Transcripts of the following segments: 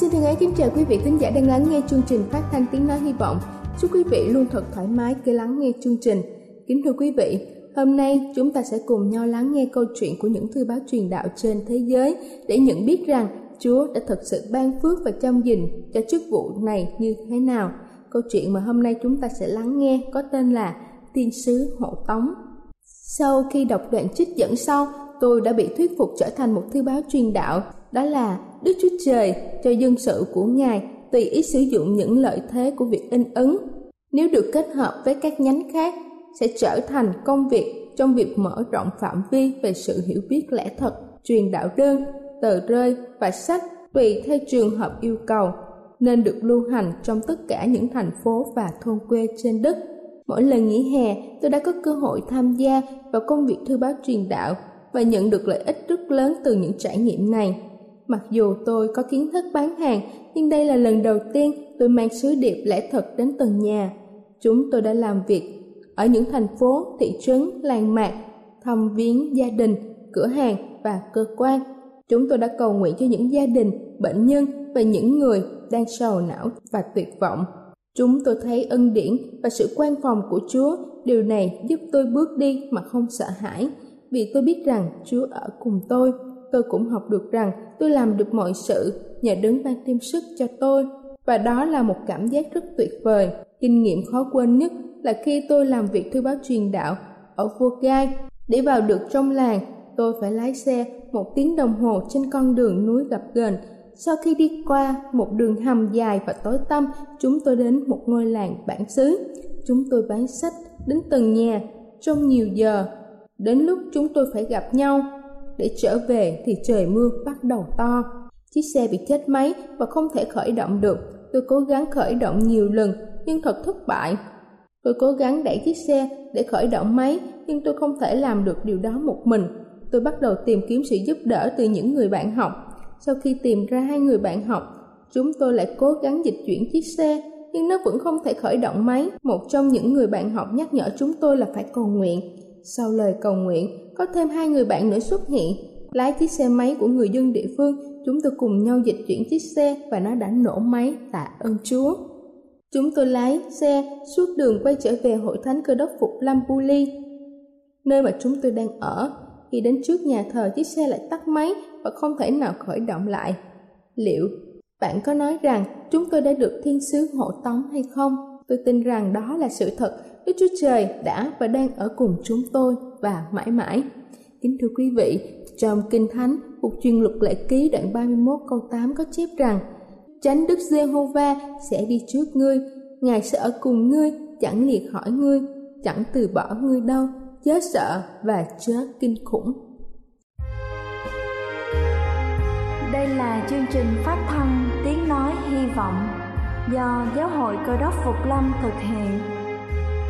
Xin thân ái kính chào quý vị khán giả đang lắng nghe chương trình phát thanh tiếng nói hy vọng. Chúc quý vị luôn thật thoải mái khi lắng nghe chương trình. Kính thưa quý vị, hôm nay chúng ta sẽ cùng nhau lắng nghe câu chuyện của những thư báo truyền đạo trên thế giới để nhận biết rằng Chúa đã thật sự ban phước và chăm gìn cho chức vụ này như thế nào. Câu chuyện mà hôm nay chúng ta sẽ lắng nghe có tên là Tiên sứ hộ tống. Sau khi đọc đoạn trích dẫn sau, tôi đã bị thuyết phục trở thành một thư báo truyền đạo, đó là Đức Chúa Trời cho dân sự của Ngài tùy ý sử dụng những lợi thế của việc in ấn. Nếu được kết hợp với các nhánh khác, sẽ trở thành công việc trong việc mở rộng phạm vi về sự hiểu biết lẽ thật, truyền đạo đơn, tờ rơi và sách tùy theo trường hợp yêu cầu, nên được lưu hành trong tất cả những thành phố và thôn quê trên đất. Mỗi lần nghỉ hè, tôi đã có cơ hội tham gia vào công việc thư báo truyền đạo và nhận được lợi ích rất lớn từ những trải nghiệm này. Mặc dù tôi có kiến thức bán hàng, nhưng đây là lần đầu tiên tôi mang sứ điệp lẽ thật đến từng nhà. Chúng tôi đã làm việc ở những thành phố, thị trấn, làng mạc, thăm viếng gia đình, cửa hàng và cơ quan. Chúng tôi đã cầu nguyện cho những gia đình, bệnh nhân và những người đang sầu não và tuyệt vọng. Chúng tôi thấy ân điển và sự quan phòng của Chúa, điều này giúp tôi bước đi mà không sợ hãi, vì tôi biết rằng Chúa ở cùng tôi. Tôi cũng học được rằng tôi làm được mọi sự nhờ đứng ban thêm sức cho tôi. Và đó là một cảm giác rất tuyệt vời. Kinh nghiệm khó quên nhất là khi tôi làm việc thư báo truyền đạo ở vua Gai. Để vào được trong làng, tôi phải lái xe một tiếng đồng hồ trên con đường núi gập ghềnh. Sau khi đi qua một đường hầm dài và tối tăm, chúng tôi đến một ngôi làng bản xứ. Chúng tôi bán sách đến từng nhà trong nhiều giờ. Đến lúc chúng tôi phải gặp nhau, để trở về thì trời mưa bắt đầu to. Chiếc xe bị chết máy và không thể khởi động được. Tôi cố gắng khởi động nhiều lần nhưng thật thất bại. Tôi cố gắng đẩy chiếc xe để khởi động máy nhưng tôi không thể làm được điều đó một mình. Tôi bắt đầu tìm kiếm sự giúp đỡ từ những người bạn học. Sau khi tìm ra hai người bạn học, chúng tôi lại cố gắng dịch chuyển chiếc xe nhưng nó vẫn không thể khởi động máy. Một trong những người bạn học nhắc nhở chúng tôi là phải cầu nguyện. Sau lời cầu nguyện, có thêm hai người bạn nữa xuất hiện. Lái chiếc xe máy của người dân địa phương, chúng tôi cùng nhau dịch chuyển chiếc xe và nó đã nổ máy tạ ơn Chúa. Chúng tôi lái xe suốt đường quay trở về hội thánh cơ đốc phục Lampuli, nơi mà chúng tôi đang ở. Khi đến trước nhà thờ, chiếc xe lại tắt máy và không thể nào khởi động lại. Liệu bạn có nói rằng chúng tôi đã được thiên sứ hộ tống hay không? Tôi tin rằng đó là sự thật. Đức Chúa Trời đã và đang ở cùng chúng tôi và mãi mãi. Kính thưa quý vị, trong Kinh Thánh, cuộc truyền luật lệ ký đoạn 31 câu 8 có chép rằng Chánh Đức Giê-hô-va sẽ đi trước ngươi, Ngài sẽ ở cùng ngươi, chẳng liệt khỏi ngươi, chẳng từ bỏ ngươi đâu, chớ sợ và chớ kinh khủng. Đây là chương trình phát thanh Tiếng Nói Hy Vọng do Giáo hội Cơ đốc Phục Lâm thực hiện.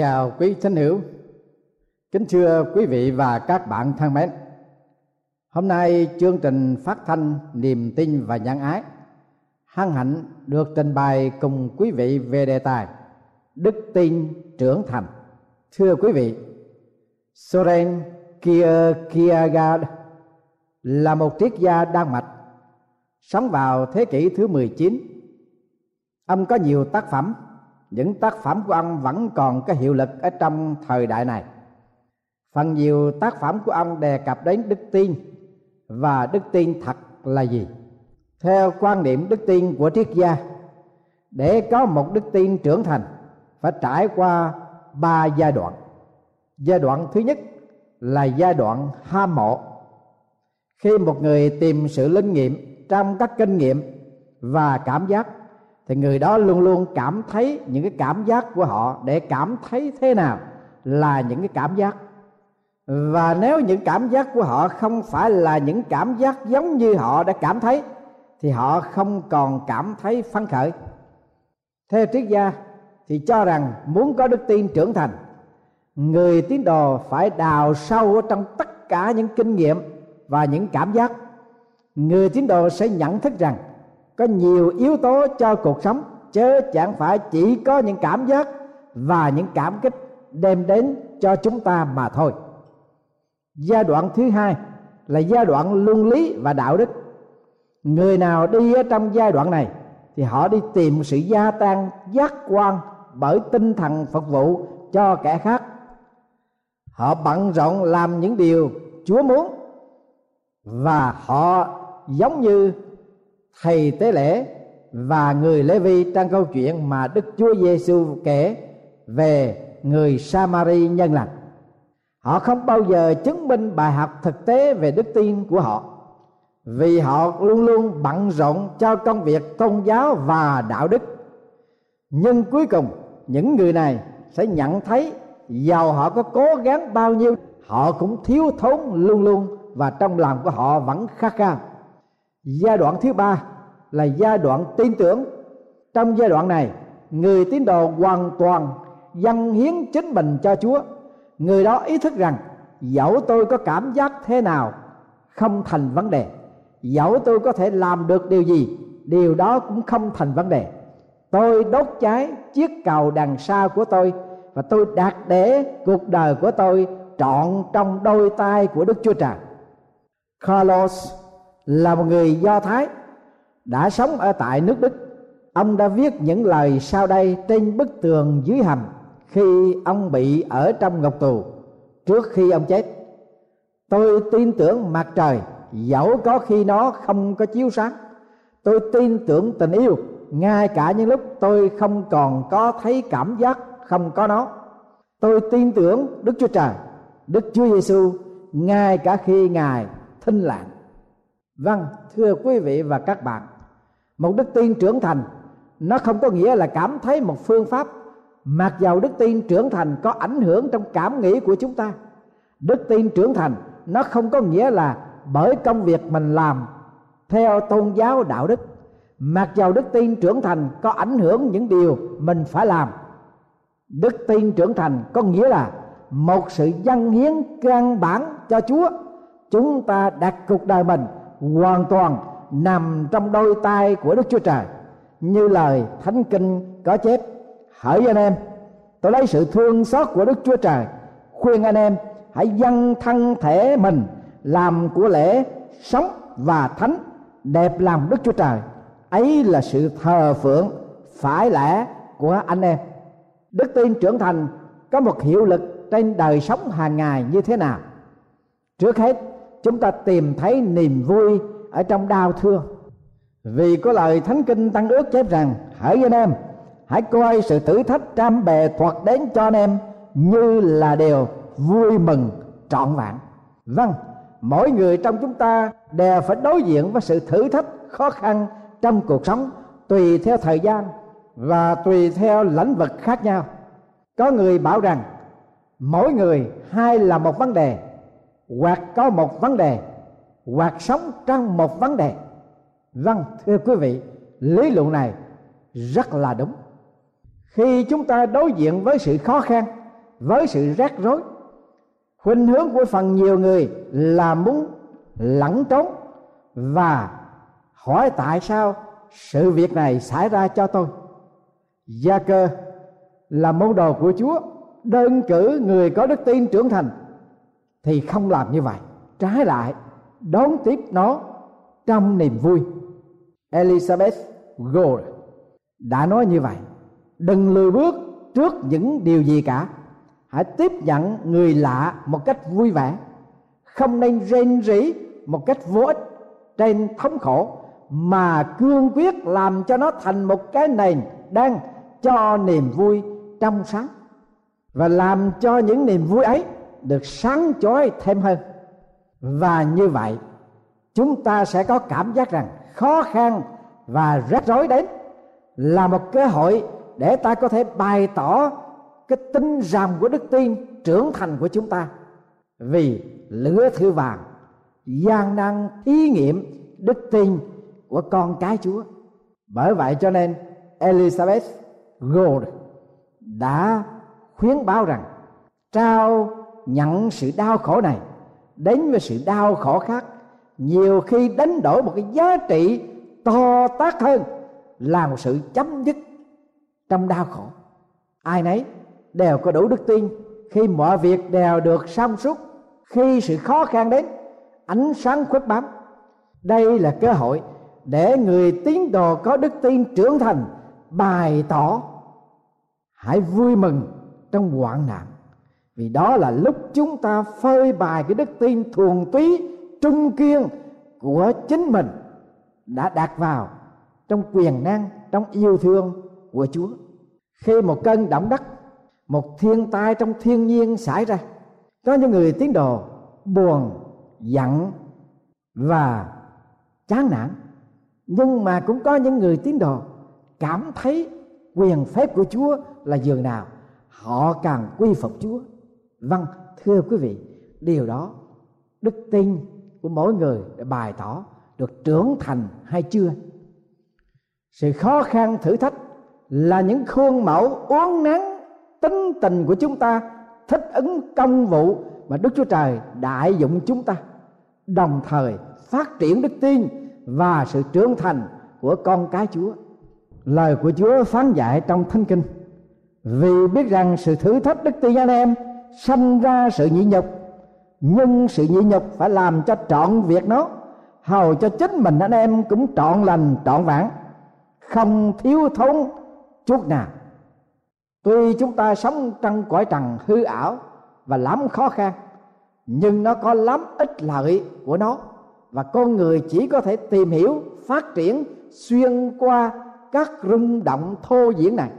Chào quý thính hữu. Kính thưa quý vị và các bạn thân mến. Hôm nay chương trình phát thanh niềm tin và nhân ái hân hạnh được trình bày cùng quý vị về đề tài đức tin trưởng thành. Thưa quý vị, Soren Kierkegaard là một triết gia Đan Mạch sống vào thế kỷ thứ 19. Ông có nhiều tác phẩm, những tác phẩm của ông vẫn còn có hiệu lực ở trong thời đại này. Phần nhiều tác phẩm của ông đề cập đến đức tin và đức tin thật là gì? Theo quan niệm đức tin của triết gia, để có một đức tin trưởng thành phải trải qua ba giai đoạn. Giai đoạn thứ nhất là giai đoạn ham mộ. Khi một người tìm sự linh nghiệm trong các kinh nghiệm và cảm giác thì người đó luôn luôn cảm thấy những cái cảm giác của họ để cảm thấy thế nào là những cái cảm giác. Và nếu những cảm giác của họ không phải là những cảm giác giống như họ đã cảm thấy, thì họ không còn cảm thấy phấn khởi. Theo triết gia thì cho rằng muốn có đức tin trưởng thành, người tín đồ phải đào sâu trong tất cả những kinh nghiệm và những cảm giác. Người tín đồ sẽ nhận thức rằng có nhiều yếu tố cho cuộc sống, chứ chẳng phải chỉ có những cảm giác và những cảm kích đem đến cho chúng ta mà thôi. Giai đoạn thứ hai là giai đoạn luân lý và đạo đức. Người nào đi ở trong giai đoạn này thì họ đi tìm sự gia tăng giác quan bởi tinh thần phục vụ cho kẻ khác. Họ bận rộn làm những điều chúa muốn và họ giống như thầy tế lễ và người lê vi trong câu chuyện mà đức chúa giêsu kể về người samari nhân lành họ không bao giờ chứng minh bài học thực tế về đức tin của họ, vì họ luôn luôn bận rộn cho công việc tôn giáo và đạo đức. Nhưng cuối cùng, những người này sẽ nhận thấy giàu họ có cố gắng bao nhiêu, họ cũng thiếu thốn luôn luôn và trong lòng của họ vẫn khát khao giai đoạn thứ ba là giai đoạn tin tưởng. Trong giai đoạn này, người tín đồ hoàn toàn dâng hiến chính mình cho chúa. Người đó ý thức rằng, dẫu tôi có cảm giác thế nào, không thành vấn đề. Dẫu tôi có thể làm được điều gì, điều đó cũng không thành vấn đề. Tôi đốt cháy chiếc cầu đằng xa của tôi và tôi đạt để cuộc đời của tôi trọn trong đôi tay của đức chúa trời. Carlos là một người do thái, đã sống ở tại nước đức. Ông đã viết những lời sau đây trên bức tường dưới hầm khi ông bị ở trong ngục tù. Trước khi ông chết, tôi tin tưởng mặt trời, dẫu có khi nó không có chiếu sáng. Tôi tin tưởng tình yêu, ngay cả những lúc tôi không còn có thấy cảm giác không có nó. Tôi tin tưởng đức chúa trời, đức chúa giêsu ngay cả khi ngài thinh lặng vâng thưa quý vị và các bạn, một đức tin trưởng thành, nó không có nghĩa là cảm thấy một phương pháp, mặc dầu đức tin trưởng thành có ảnh hưởng trong cảm nghĩ của chúng ta. Đức tin trưởng thành, nó không có nghĩa là bởi công việc mình làm theo tôn giáo đạo đức. Mặc dầu đức tin trưởng thành có ảnh hưởng những điều mình phải làm, đức tin trưởng thành có nghĩa là một sự dâng hiến căn bản cho chúa. Chúng ta đặt cuộc đời mình hoàn toàn nằm trong đôi tay của đức chúa trời. Như lời thánh kinh có chép, hỡi anh em, tôi lấy sự thương xót của đức chúa trời, khuyên anh em hãy dâng thân thể mình làm của lễ sống và thánh đẹp làm đức chúa trời. Ấy là sự thờ phượng phải lẽ của anh em. Đức tin trưởng thành có một hiệu lực trên đời sống hàng ngày như thế nào? Trước hết chúng ta tìm thấy niềm vui ở trong đau thương. Vì có lời thánh kinh tăng ước chép rằng, hỡi anh em, hãy coi sự thử thách trăm bề thuật đến cho anh em như là điều vui mừng trọn vẹn. Vâng mỗi người trong chúng ta đều phải đối diện với sự thử thách khó khăn trong cuộc sống tùy theo thời gian và tùy theo lĩnh vực khác nhau. Có người bảo rằng, mỗi người hay là một vấn đề hoặc có một vấn đề, hoặc sống trong một vấn đề. Vâng thưa quý vị, lý luận này rất là đúng. Khi chúng ta đối diện với sự khó khăn, với sự rắc rối, khuynh hướng của phần nhiều người là muốn lẩn trốn và hỏi tại sao sự việc này xảy ra cho tôi. Gia cơ là môn đồ của chúa, đơn cử người có đức tin trưởng thành thì không làm như vậy. Trái lại, đón tiếp nó trong niềm vui. Elizabeth Gould đã nói như vậy, đừng lùi bước trước những điều gì cả. Hãy tiếp nhận người lạ một cách vui vẻ. Không nên rên rỉ một cách vô ích trên thống khổ, mà cương quyết làm cho nó thành một cái nền đang cho niềm vui trong sáng. Và làm cho những niềm vui ấy được sáng chói thêm hơn và như vậy, chúng ta sẽ có cảm giác rằng khó khăn và rắc rối đến là một cơ hội để ta có thể bày tỏ cái tinh rằm của đức tin trưởng thành của chúng ta vì lửa thư vàng, gian năng thí nghiệm đức tin của con cái Chúa. Bởi vậy cho nên Elizabeth Gold đã khuyến báo rằng trao nhận sự đau khổ này. Đến với sự đau khổ khác, nhiều khi đánh đổi một cái giá trị to tát hơn là một sự chấm dứt trong đau khổ. Ai nấy đều có đủ đức tin khi mọi việc đều được xong suốt, khi sự khó khăn đến, ánh sáng khuất bám. Đây là cơ hội để người tín đồ có đức tin trưởng thành, bày tỏ. Hãy vui mừng trong hoạn nạn vì đó là lúc chúng ta phơi bày cái đức tin thuần túy, trung kiên của chính mình đã đạt vào trong quyền năng, trong yêu thương của Chúa. Khi một cơn động đất, một thiên tai trong thiên nhiên xảy ra, có những người tín đồ buồn, giận và chán nản. Nhưng mà cũng có những người tín đồ cảm thấy quyền phép của Chúa là dường nào, họ càng quy phục Chúa vâng thưa quý vị, điều đó đức tin của mỗi người để bày tỏ được trưởng thành hay chưa sự khó khăn thử thách là những khuôn mẫu uốn nắn tính tình của chúng ta thích ứng công vụ mà Đức Chúa Trời đại dụng chúng ta, đồng thời phát triển đức tin và sự trưởng thành của con cái Chúa. Lời của Chúa phán dạy trong Thánh Kinh, vì biết rằng sự thử thách đức tin anh em sanh ra sự nhị nhục nhưng sự nhị nhục phải làm cho trọn việc nó, hầu cho chính mình anh em cũng trọn lành, trọn vẹn không thiếu thốn chút nào. Tuy chúng ta sống trong cõi trần hư ảo và lắm khó khăn, nhưng nó có lắm ích lợi của nó và con người chỉ có thể tìm hiểu, phát triển xuyên qua các rung động thô diễn này.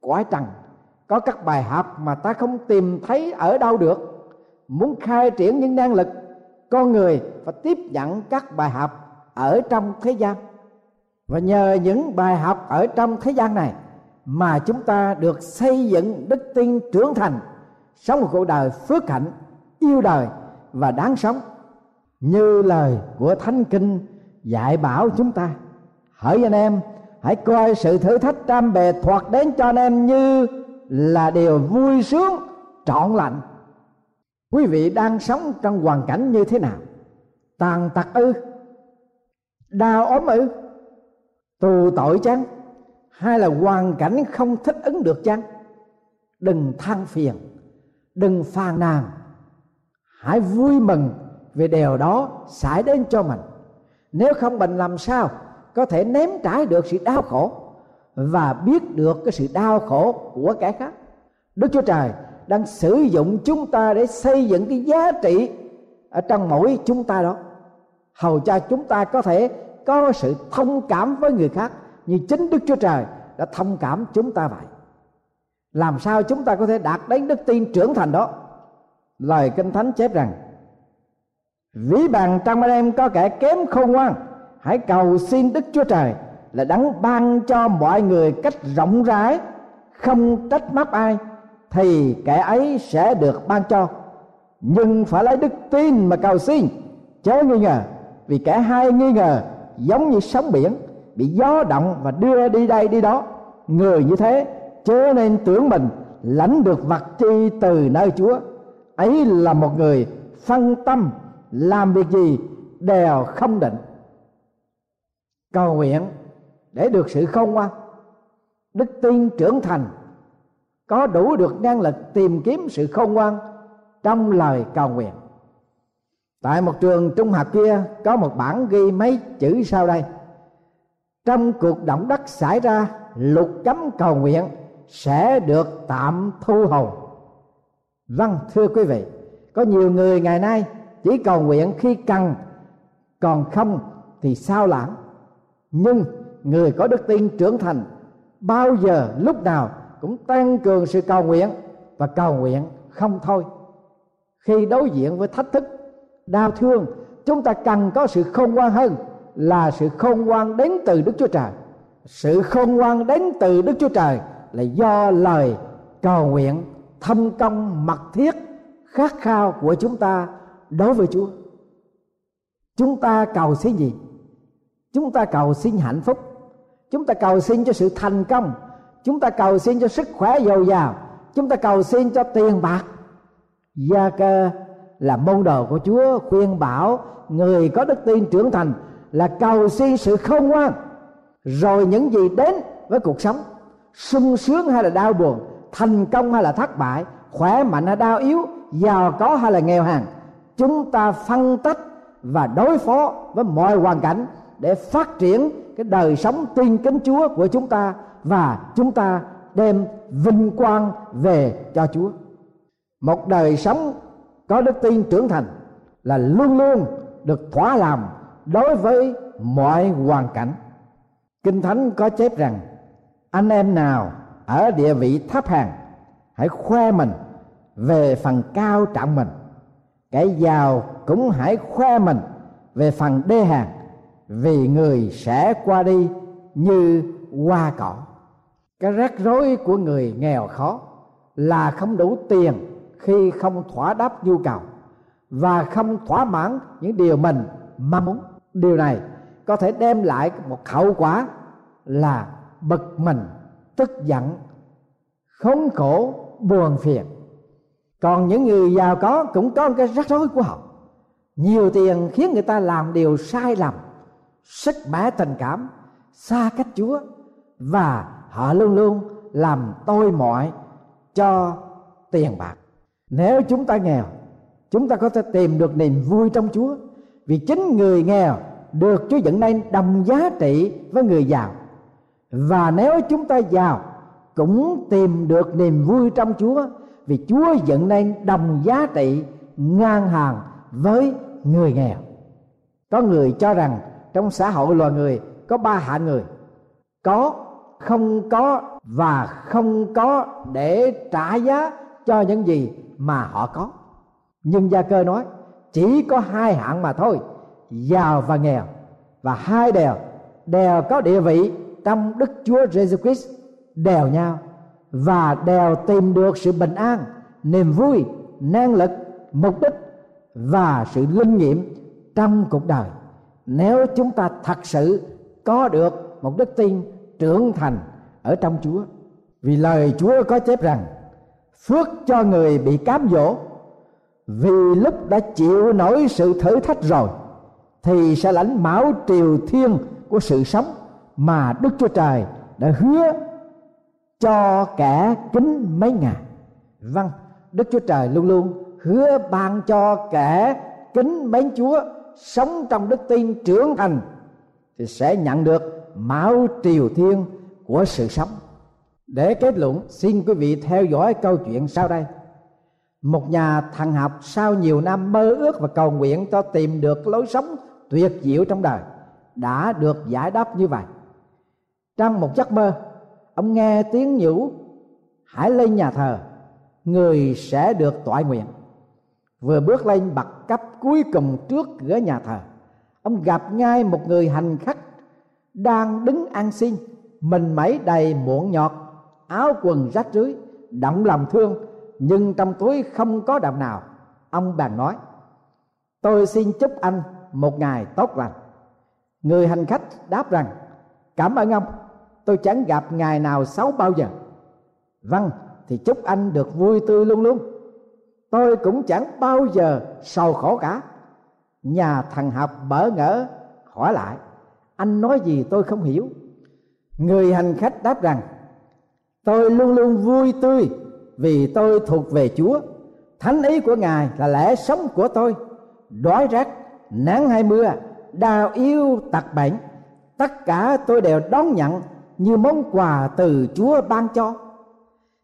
Cõi trần có các bài học mà ta không tìm thấy ở đâu được. Muốn khai triển những năng lực, con người phải tiếp nhận các bài học ở trong thế gian. Và nhờ những bài học ở trong thế gian này mà chúng ta được xây dựng đức tin trưởng thành, sống một cuộc đời phước hạnh, yêu đời và đáng sống. Như lời của thánh kinh dạy bảo chúng ta, hỡi anh em, hãy coi sự thử thách trăm bề thoạt đến cho anh em như là điều vui sướng, trọn lành. Quý vị đang sống trong hoàn cảnh như thế nào? Tàn tật ư? Đau ốm ư? Tù tội chăng? Hay là hoàn cảnh không thích ứng được chăng? Đừng than phiền, đừng phàn nàn. Hãy vui mừng vì điều đó xảy đến cho mình. Nếu không mình làm sao có thể ném trải được sự đau khổ? Và biết được cái sự đau khổ của kẻ khác. Đức chúa trời đang sử dụng chúng ta để xây dựng cái giá trị ở trong mỗi chúng ta đó, hầu cho chúng ta có thể có sự thông cảm với người khác như chính đức chúa trời đã thông cảm chúng ta vậy. Làm sao chúng ta có thể đạt đến đức tin trưởng thành đó? Lời kinh thánh chép rằng, ví bằng trong anh em có kẻ kém khôn ngoan, hãy cầu xin đức chúa trời là đấng ban cho mọi người cách rộng rãi, không trách móc ai, thì kẻ ấy sẽ được ban cho. Nhưng phải lấy đức tin mà cầu xin, chớ nghi ngờ, vì kẻ hai nghi ngờ giống như sóng biển, bị gió động và đưa đi đây đi đó. Người như thế, chớ nên tưởng mình lãnh được vật chi từ nơi chúa. Ấy là một người phân tâm, làm việc gì đều không định. Cầu nguyện để được sự không ngoan đức tin trưởng thành, có đủ được năng lực tìm kiếm sự khôn ngoan trong lời cầu nguyện. Tại một trường trung học kia, có một bản ghi mấy chữ sau đây. Trong cuộc động đất xảy ra luật cấm cầu nguyện sẽ được tạm thu hồi. Vâng thưa quý vị, có nhiều người ngày nay chỉ cầu nguyện khi cần, còn không thì sao lãng? Nhưng người có đức tin trưởng thành, bao giờ, lúc nào cũng tăng cường sự cầu nguyện và cầu nguyện không thôi. Khi đối diện với thách thức, đau thương, chúng ta cần có sự khôn ngoan hơn là sự khôn ngoan đến từ đức chúa trời. Sự khôn ngoan đến từ đức chúa trời là do lời cầu nguyện thâm công mật thiết, khát khao của chúng ta đối với chúa. Chúng ta cầu xin gì? Chúng ta cầu xin hạnh phúc chúng ta cầu xin cho sự thành công. Chúng ta cầu xin cho sức khỏe dồi dào. Chúng ta cầu xin cho tiền bạc. Gia cơ là môn đồ của chúa khuyên bảo người có đức tin trưởng thành là cầu xin sự khôn ngoan rồi những gì đến với cuộc sống sung sướng hay là đau buồn thành công hay là thất bại khỏe mạnh hay đau yếu giàu có hay là nghèo hàng, chúng ta phân tích và đối phó với mọi hoàn cảnh để phát triển cái đời sống tin kính Chúa của chúng ta và chúng ta đem vinh quang về cho Chúa. Một đời sống có đức tin trưởng thành là luôn luôn được thỏa làm đối với mọi hoàn cảnh. Kinh Thánh có chép rằng, anh em nào ở địa vị thấp hàng hãy khoe mình về phần cao trọng mình kẻ giàu cũng hãy khoe mình về phần đê hàng vì người sẽ qua đi như hoa cỏ. Cái rắc rối của người nghèo khó là không đủ tiền khi không thỏa đáp nhu cầu và không thỏa mãn những điều mình mong muốn. Điều này có thể đem lại một hậu quả là bực mình, tức giận, khốn khổ, buồn phiền. Còn những người giàu có cũng có cái rắc rối của họ. Nhiều tiền khiến người ta làm điều sai lầm sức mẻ tình cảm, xa cách chúa, và họ luôn luôn làm tôi mọi cho tiền bạc. Nếu chúng ta nghèo, chúng ta có thể tìm được niềm vui trong chúa, vì chính người nghèo được chúa dẫn nên đồng giá trị với người giàu. Và nếu chúng ta giàu, cũng tìm được niềm vui trong chúa, vì chúa dẫn nên đồng giá trị ngang hàng với người nghèo. Có người cho rằng trong xã hội loài người, có ba hạng người. Có, không có và không có để trả giá cho những gì mà họ có. Nhưng gia cơ nói, chỉ có hai hạng mà thôi, giàu và nghèo. Và hai đều đều có địa vị trong đức chúa Jesus christ đều nhau. Và đều tìm được sự bình an, niềm vui, năng lực, mục đích và sự linh nghiệm trong cuộc đời nếu chúng ta thật sự có được một đức tin trưởng thành ở trong Chúa. Vì lời Chúa có chép rằng phước cho người bị cám dỗ vì lúc đã chịu nổi sự thử thách rồi thì sẽ lãnh mão triều thiên của sự sống mà Đức Chúa Trời đã hứa cho kẻ kính mấy ngày. Vâng, Đức Chúa Trời luôn luôn hứa ban cho kẻ kính mến Chúa sống trong đức tin trưởng thành, thì sẽ nhận được máu triều thiên của sự sống. Để kết luận, xin quý vị theo dõi câu chuyện sau đây. Một nhà thần học sau nhiều năm mơ ước và cầu nguyện cho tìm được lối sống tuyệt diệu trong đời, đã được giải đáp như vậy. Trong một giấc mơ, ông nghe tiếng nhủ, hãy lên nhà thờ, người sẽ được tọa nguyện vừa bước lên bậc cấp cuối cùng trước cửa nhà thờ. Ông gặp ngay một người hành khách đang đứng ăn xin, mình mẩy đầy muộn nhọt, áo quần rách rưới, động lòng thương, nhưng trong túi không có đồng nào. Ông bèn nói, tôi xin chúc anh một ngày tốt lành. Người hành khách đáp rằng, cảm ơn ông, tôi chẳng gặp ngày nào xấu bao giờ. Vâng thì chúc anh được vui tươi luôn luôn tôi cũng chẳng bao giờ sầu khổ cả. Nhà thằng học bỡ ngỡ, hỏi lại, anh nói gì tôi không hiểu. Người hành khách đáp rằng, tôi luôn luôn vui tươi vì tôi thuộc về chúa. Thánh ý của ngài là lẽ sống của tôi. Đói rách nắng hay mưa, đau yếu tật bệnh tất cả tôi đều đón nhận như món quà từ chúa ban cho.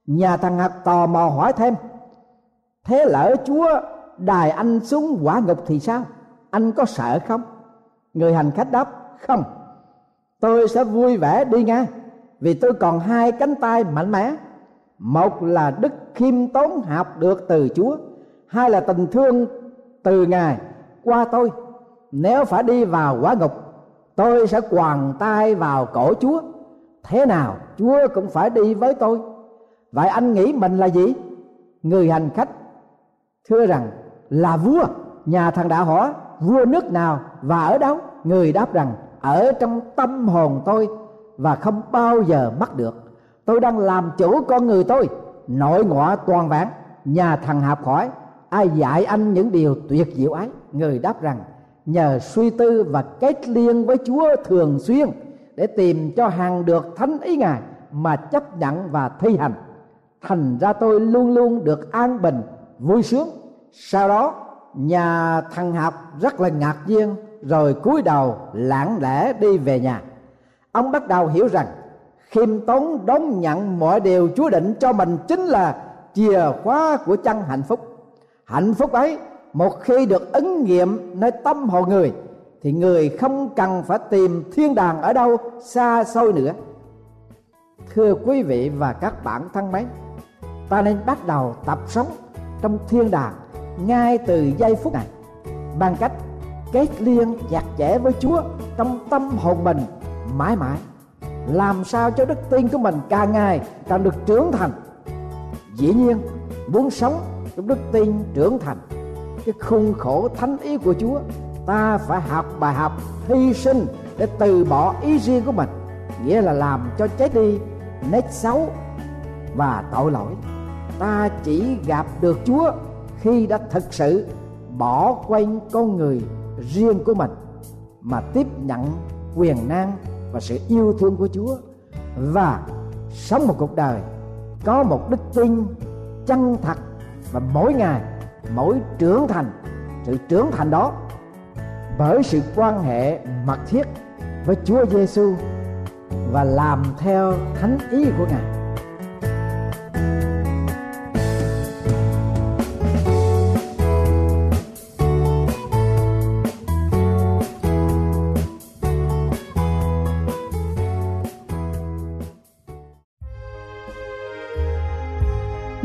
Nhà thằng học tò mò hỏi thêm thế lỡ chúa đài anh xuống quả ngục thì sao? Anh có sợ không? Người hành khách đáp, không. Tôi sẽ vui vẻ đi ngay vì tôi còn hai cánh tay mạnh mẽ. Một là đức khiêm tốn học được từ chúa, hai là tình thương từ ngài qua tôi. Nếu phải đi vào quả ngục, tôi sẽ quàng tay vào cổ chúa. Thế nào chúa cũng phải đi với tôi. Vậy anh nghĩ mình là gì? Người hành khách thưa rằng là vua, nhà thằng đã hỏi, vua nước nào và ở đâu? Người đáp rằng, ở trong tâm hồn tôi và không bao giờ mất được. Tôi đang làm chủ con người tôi. Nội ngoại toàn vẹn nhà thằng hạp hỏi, ai dạy anh những điều tuyệt diệu ấy? Người đáp rằng, nhờ suy tư và kết liên với chúa thường xuyên để tìm cho hàng được thánh ý ngài mà chấp nhận và thi hành. Thành ra tôi luôn luôn được an bình vui sướng. Sau đó, nhà thằng học rất là ngạc nhiên, rồi cúi đầu lặng lẽ đi về nhà. Ông bắt đầu hiểu rằng khiêm tốn đón nhận mọi điều chúa định cho mình chính là chìa khóa của chân hạnh phúc. Hạnh phúc ấy, một khi được ứng nghiệm nơi tâm hồn người, thì người không cần phải tìm thiên đàng ở đâu xa xôi nữa. Thưa quý vị và các bạn thân mến, ta nên bắt đầu tập sống trong thiên đàng ngay từ giây phút này. Bằng cách kết liên chặt chẽ với Chúa trong tâm hồn mình mãi mãi. Làm sao cho đức tin của mình càng ngày càng được trưởng thành. Dĩ nhiên, muốn sống trong đức tin trưởng thành, cái khung khổ thánh ý của Chúa, ta phải học bài học hy sinh để từ bỏ ý riêng của mình, nghĩa là làm cho chết đi nết xấu và tội lỗi ta chỉ gặp được Chúa khi đã thực sự bỏ quên con người riêng của mình, mà tiếp nhận quyền năng và sự yêu thương của Chúa và sống một cuộc đời có một đức tin chân thật và mỗi ngày, mỗi trưởng thành, sự trưởng thành đó bởi sự quan hệ mật thiết với Chúa Giêsu và làm theo thánh ý của Ngài.